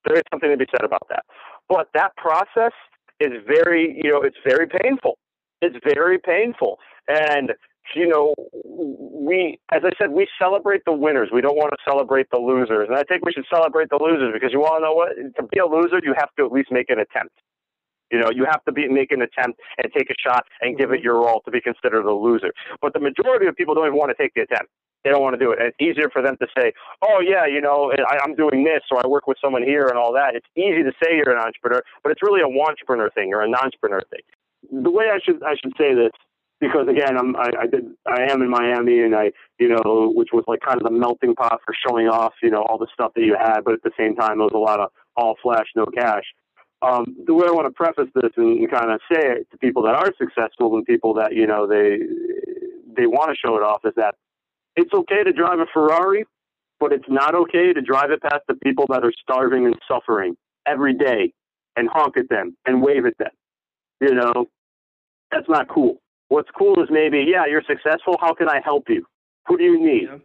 There is something to be said about that. But that process is very, you know, it's very painful. It's very painful, and you know, we, as I said, we celebrate the winners. We don't want to celebrate the losers. And I think we should celebrate the losers because you all know what? To be a loser, you have to at least make an attempt. You know, you have to be make an attempt and take a shot and give it mm-hmm. your all to be considered a loser. But the majority of people don't even want to take the attempt. They don't want to do it. And it's easier for them to say, "Oh yeah, you know, I, I'm doing this, or I work with someone here, and all that." It's easy to say you're an entrepreneur, but it's really a entrepreneur thing or a non-entrepreneur thing. The way I should I should say this because again, I'm I, I did I am in Miami, and I you know which was like kind of the melting pot for showing off you know all the stuff that you had, but at the same time, it was a lot of all flash, no cash. Um, the way I want to preface this and, kind of say it to people that are successful and people that you know they they want to show it off is that it's okay to drive a Ferrari, but it's not okay to drive it past the people that are starving and suffering every day and honk at them and wave at them. You know, that's not cool. What's cool is maybe, yeah, you're successful. How can I help you? Who do you need? Yeah.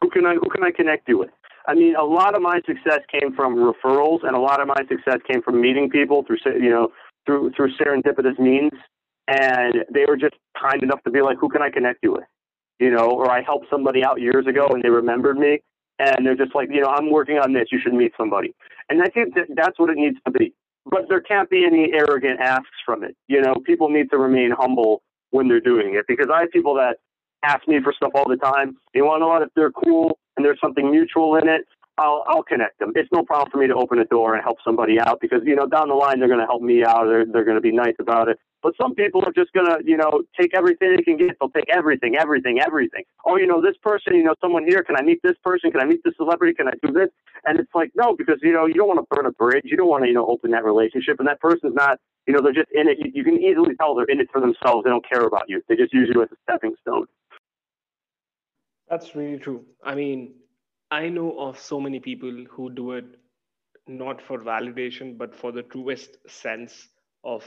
Who can I who can I connect you with? I mean, a lot of my success came from referrals, and a lot of my success came from meeting people through you know through through serendipitous means. And they were just kind enough to be like, "Who can I connect you with?" You know, or I helped somebody out years ago, and they remembered me, and they're just like, you know, I'm working on this. You should meet somebody. And I think that that's what it needs to be. But there can't be any arrogant asks from it. You know, people need to remain humble when they're doing it because I have people that ask me for stuff all the time. They want to know if they're cool and there's something mutual in it. I'll I'll connect them. It's no problem for me to open a door and help somebody out because you know down the line they're going to help me out. They're they're going to be nice about it. But some people are just to you know take everything they can get. They'll take everything, everything, everything. Oh, you know this person. You know someone here. Can I meet this person? Can I meet this celebrity? Can I do this? And it's like no, because you know you don't want to burn a bridge. You don't want to you know open that relationship. And that person's not you know they're just in it. You, you can easily tell they're in it for themselves. They don't care about you. They just use you as a stepping stone. That's really true. I mean, I know of so many people who do it not for validation, but for the truest sense of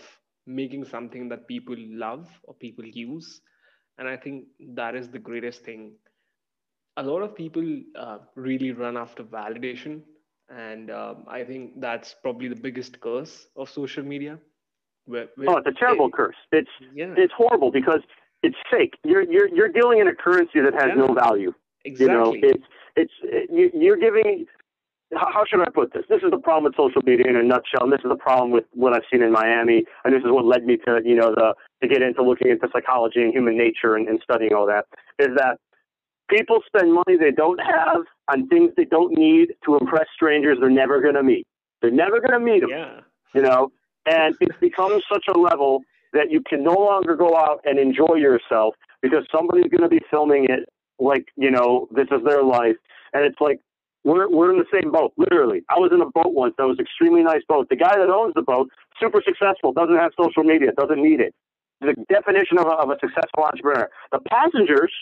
making something that people love or people use. And I think that is the greatest thing. A lot of people uh, really run after validation. And um, I think that's probably the biggest curse of social media. Where, where oh, it's a terrible it, curse. It's yeah. it's horrible because it's fake. You're you're you're dealing in a currency that has yeah. no value. Exactly. You know, it's it's you, you're giving. How should I put this? This is the problem with social media in a nutshell, and this is the problem with what I've seen in Miami, and this is what led me to you know the to get into looking into psychology and human nature and, and studying all that. Is that people spend money they don't have on things they don't need to impress strangers they're never going to meet. They're never going to meet them. Yeah. You know, and it becomes such a level that you can no longer go out and enjoy yourself because somebody's going to be filming it like you know this is their life, and it's like we're we're in the same boat. Literally, I was in a boat once that was extremely nice boat. The guy that owns the boat, super successful, doesn't have social media, doesn't need it. The definition of a, of a successful entrepreneur. The passengers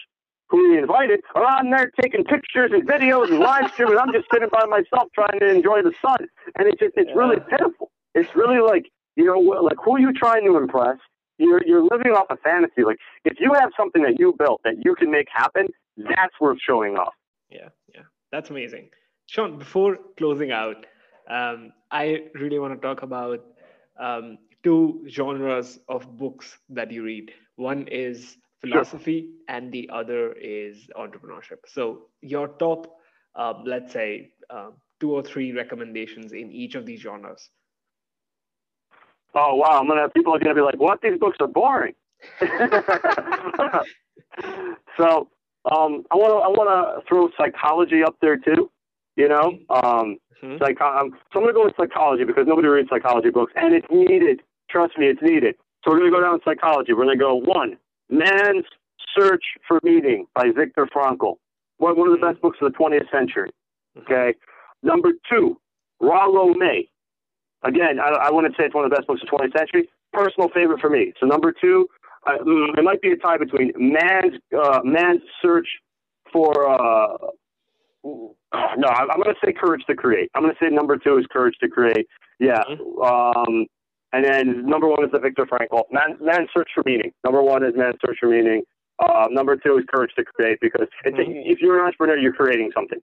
who he invited are on there taking pictures and videos and live streaming. I'm just sitting by myself trying to enjoy the sun, and it's just, it's yeah. really pitiful. It's really like you know, like who are you trying to impress? You're you're living off a fantasy. Like if you have something that you built that you can make happen, that's worth showing off. Yeah, yeah, that's amazing. Sean, before closing out, um, I really want to talk about um, two genres of books that you read. One is philosophy, sure. and the other is entrepreneurship. So, your top, uh, let's say, uh, two or three recommendations in each of these genres. Oh wow! I'm gonna people are gonna be like, "What? These books are boring." [LAUGHS] [LAUGHS] so um, I want to I want to throw psychology up there too. You know, um, mm-hmm. psycho- um, so I'm going to go with psychology because nobody reads psychology books, and it's needed. Trust me, it's needed. So we're going to go down psychology. We're going to go one, Man's Search for Meaning by Viktor Frankl. One, one of the best books of the 20th century. Mm-hmm. Okay. Number two, Rollo May. Again, I, I wouldn't say it's one of the best books of the 20th century. Personal favorite for me. So number two, uh, it might be a tie between man's uh, man's search for. Uh, no, I'm going to say courage to create. I'm going to say number two is courage to create. Yeah. Mm-hmm. Um, and then number one is the Viktor Frankl. Man, man's search for meaning. Number one is man's search for meaning. Uh, number two is courage to create because mm-hmm. if you're an entrepreneur, you're creating something.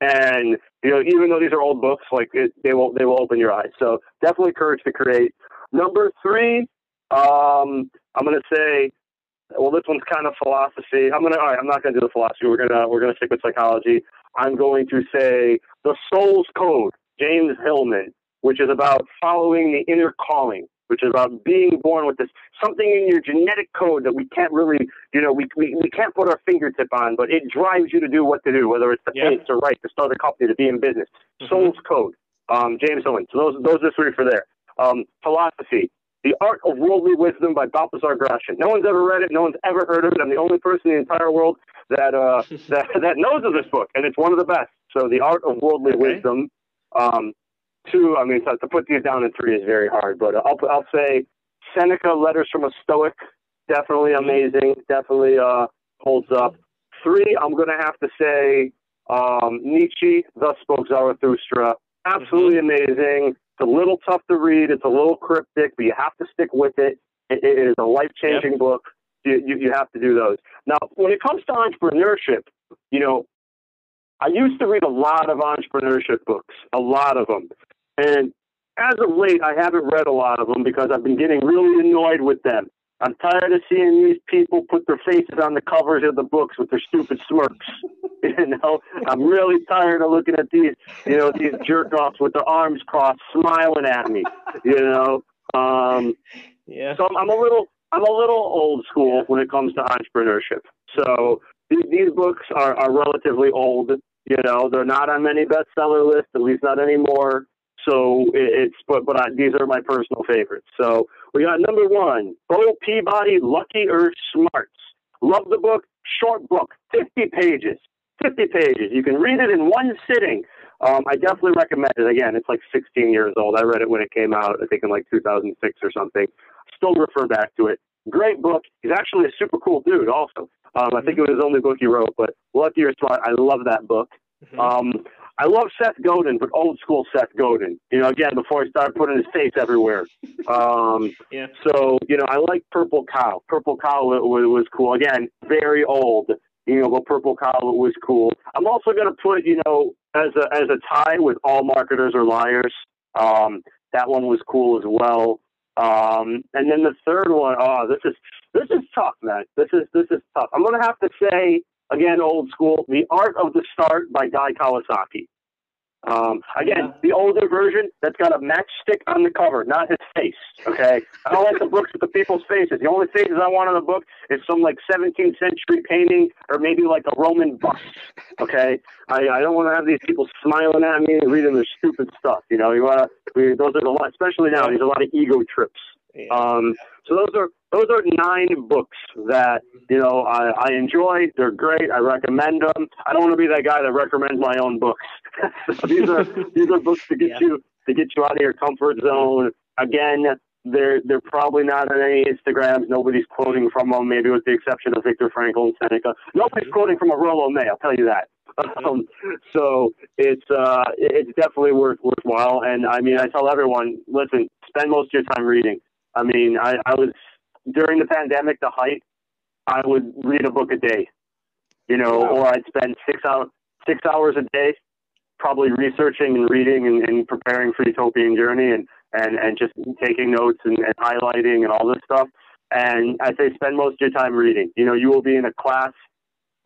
And you know, even though these are old books, like it, they will they will open your eyes. So definitely courage to create. Number three, um, I'm going to say, well, this one's kind of philosophy. I'm going to, all right, I'm not going to do the philosophy. We're going to, we're going to stick with psychology. I'm going to say The Soul's Code, James Hillman, which is about following the inner calling, which is about being born with this something in your genetic code that we can't really, you know, we, we, we can't put our fingertip on, but it drives you to do what to do, whether it's to yeah. paint, to write, to start a company, to be in business. Mm-hmm. Soul's Code, um, James Hillman. So those, those are three for there. Um, philosophy, the Art of Worldly Wisdom by Baltasar Gracián. No one's ever read it. No one's ever heard of it. I'm the only person in the entire world that uh, [LAUGHS] that that knows of this book, and it's one of the best. So, The Art of Worldly okay. Wisdom. Um, two. I mean, to, to, put these down in three is very hard, but I'll I'll say Seneca, Letters from a Stoic. Definitely amazing. Definitely uh, holds up. Three. I'm gonna have to say um, Nietzsche. Thus spoke Zarathustra. Absolutely mm-hmm. amazing. It's a little tough to read. It's a little cryptic, but you have to stick with it. It, it is a life changing yep. book. You, you, you have to do those. Now, when it comes to entrepreneurship, you know, I used to read a lot of entrepreneurship books, a lot of them. And as of late, I haven't read a lot of them because I've been getting really annoyed with them. I'm tired of seeing these people put their faces on the covers of the books with their stupid smirks. [LAUGHS] you know, I'm really tired of looking at these, you know, these jerk offs with their arms crossed, smiling at me. You know, um, yeah. So I'm, I'm, a little, I'm a little old school when it comes to entrepreneurship. So these, these books are, are relatively old. You know, they're not on many bestseller lists, at least not anymore. So it's but but I, these are my personal favorites. So we got number one, Bo Peabody, Lucky or Smarts. Love the book. Short book, 50 pages. 50 pages. You can read it in one sitting. Um, I definitely recommend it. Again, it's like 16 years old. I read it when it came out, I think in like 2006 or something. Still refer back to it. Great book. He's actually a super cool dude, also. Um, I think it was his only book he wrote, but Lucky or Smart, I love that book. Mm-hmm. Um, I love Seth Godin, but old school Seth Godin. You know, again, before he started putting his face everywhere. [LAUGHS] Um, yeah. So, you know, I like Purple Cow. Purple Cow was, was cool. Again, very old. You know, but Purple Cow was cool. I'm also going to put, you know, as a as a tie with All Marketers Are Liars. Um, that one was cool as well. Um, and then the third one, oh, this is this is tough, man. This is this is tough. I'm gonna have to say again, old school, The Art of the Start by Guy Kawasaki. Um, again, the older version that's got a matchstick on the cover, not his face. Okay, I don't like the books with the people's faces. The only faces I want in the book is some like 17th century painting or maybe like a Roman bust. Okay, I, I don't want to have these people smiling at me and reading their stupid stuff. You know, you want to. Those are a lot, especially now. There's a lot of ego trips. Um, so those are those are nine books that you know I, I enjoy. They're great. I recommend them. I don't want to be that guy that recommends my own books. [LAUGHS] so these are [LAUGHS] these are books to get yeah. you to get you out of your comfort zone. Again, they're they're probably not on any Instagrams. Nobody's quoting from them, maybe with the exception of Viktor Frankl and Seneca. Nobody's quoting from a Rollo May. I'll tell you that. [LAUGHS] Um, so it's uh, it's definitely worth worthwhile. And I mean, I tell everyone, listen, spend most of your time reading. I mean, I, I was during the pandemic, the height, I would read a book a day, you know, wow. or I'd spend six hours six hours a day, probably researching and reading and, and preparing for Utopian Journey and and and just taking notes and, and highlighting and all this stuff. And I say spend most of your time reading. You know, you will be in a class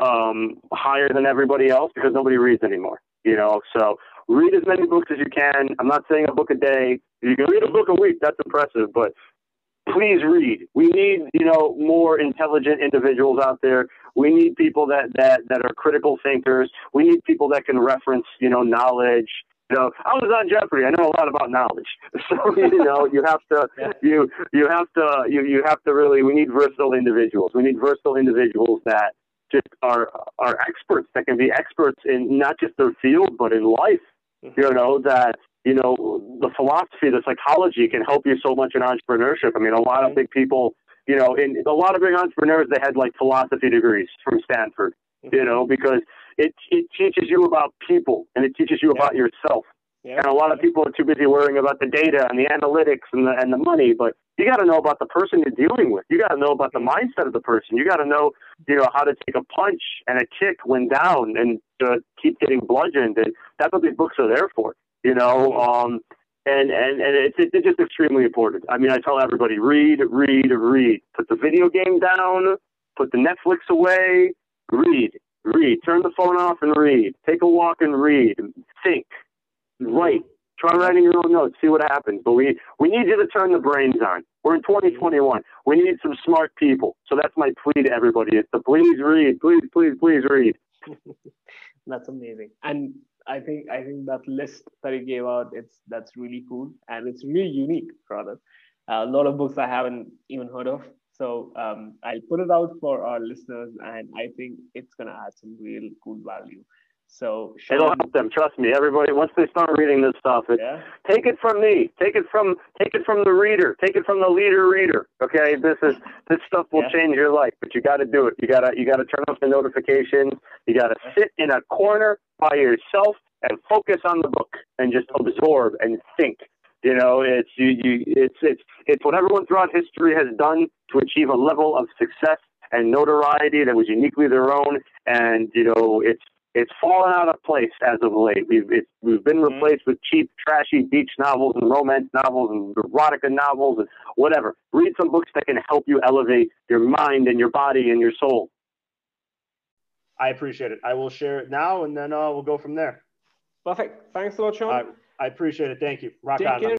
um, higher than everybody else because nobody reads anymore. You know, so read as many books as you can. I'm not saying a book a day. You can read a book a week. That's impressive, but please read. We need, you know, more intelligent individuals out there. We need people that, that, that are critical thinkers. We need people that can reference, you know, knowledge. You know, I was on Jeopardy. I know a lot about knowledge. [LAUGHS] So, you know, you have to, you, you have to, you, you have to really, we need versatile individuals. We need versatile individuals that just are, are experts that can be experts in not just their field, but in life. Mm-hmm. You know, that you know, the philosophy, the psychology can help you so much in entrepreneurship. I mean, a lot of big people, you know, in a lot of big entrepreneurs, they had like philosophy degrees from Stanford, mm-hmm. you know, because it, it teaches you about people and it teaches you yeah. about yourself. Yeah. And a lot of people are too busy worrying about the data and the analytics and the, and the money, but you got to know about the person you're dealing with. You got to know about the mindset of the person. You got to know, you know, how to take a punch and a kick when down and uh, keep getting bludgeoned. And that's what these books are there for you know. Um, and and and it's it's just extremely important. I mean, I tell everybody, read, read, read. Put the video game down. Put the Netflix away. Read, read. Turn the phone off and read. Take a walk and read. Think. Write. Try writing your own notes. See what happens. But we we need you to turn the brains on. We're in 2021. We need some smart people. So that's my plea to everybody. It's to please read. Please, please, please read. [LAUGHS] that's amazing. And I think I think that list that he gave out it's that's really cool and it's really unique rather. A lot of books I haven't even heard of. So um, I'll put it out for our listeners, and I think it's gonna add some real cool value. So Sean, it'll help them. Trust me. Everybody, once they start reading this stuff, it, yeah. take it from me. Take it from take it from the reader. Take it from the leader reader. Okay, this is this stuff will yeah. change your life, but you got to do it. You gotta you gotta turn off the notifications. You gotta sit in a corner by yourself and focus on the book and just absorb and think. You know, it's you, you it's it's it's what everyone throughout history has done to achieve a level of success and notoriety that was uniquely their own. And you know, it's it's fallen out of place as of late. We've we've been mm-hmm. replaced with cheap, trashy beach novels and romance novels and erotica novels and whatever. Read some books that can help you elevate your mind and your body and your soul. I appreciate it. I will share it now, and then uh, we'll go from there. Perfect. Thanks a lot, Sean. I, I appreciate it. Thank you. Rock Take on. Care.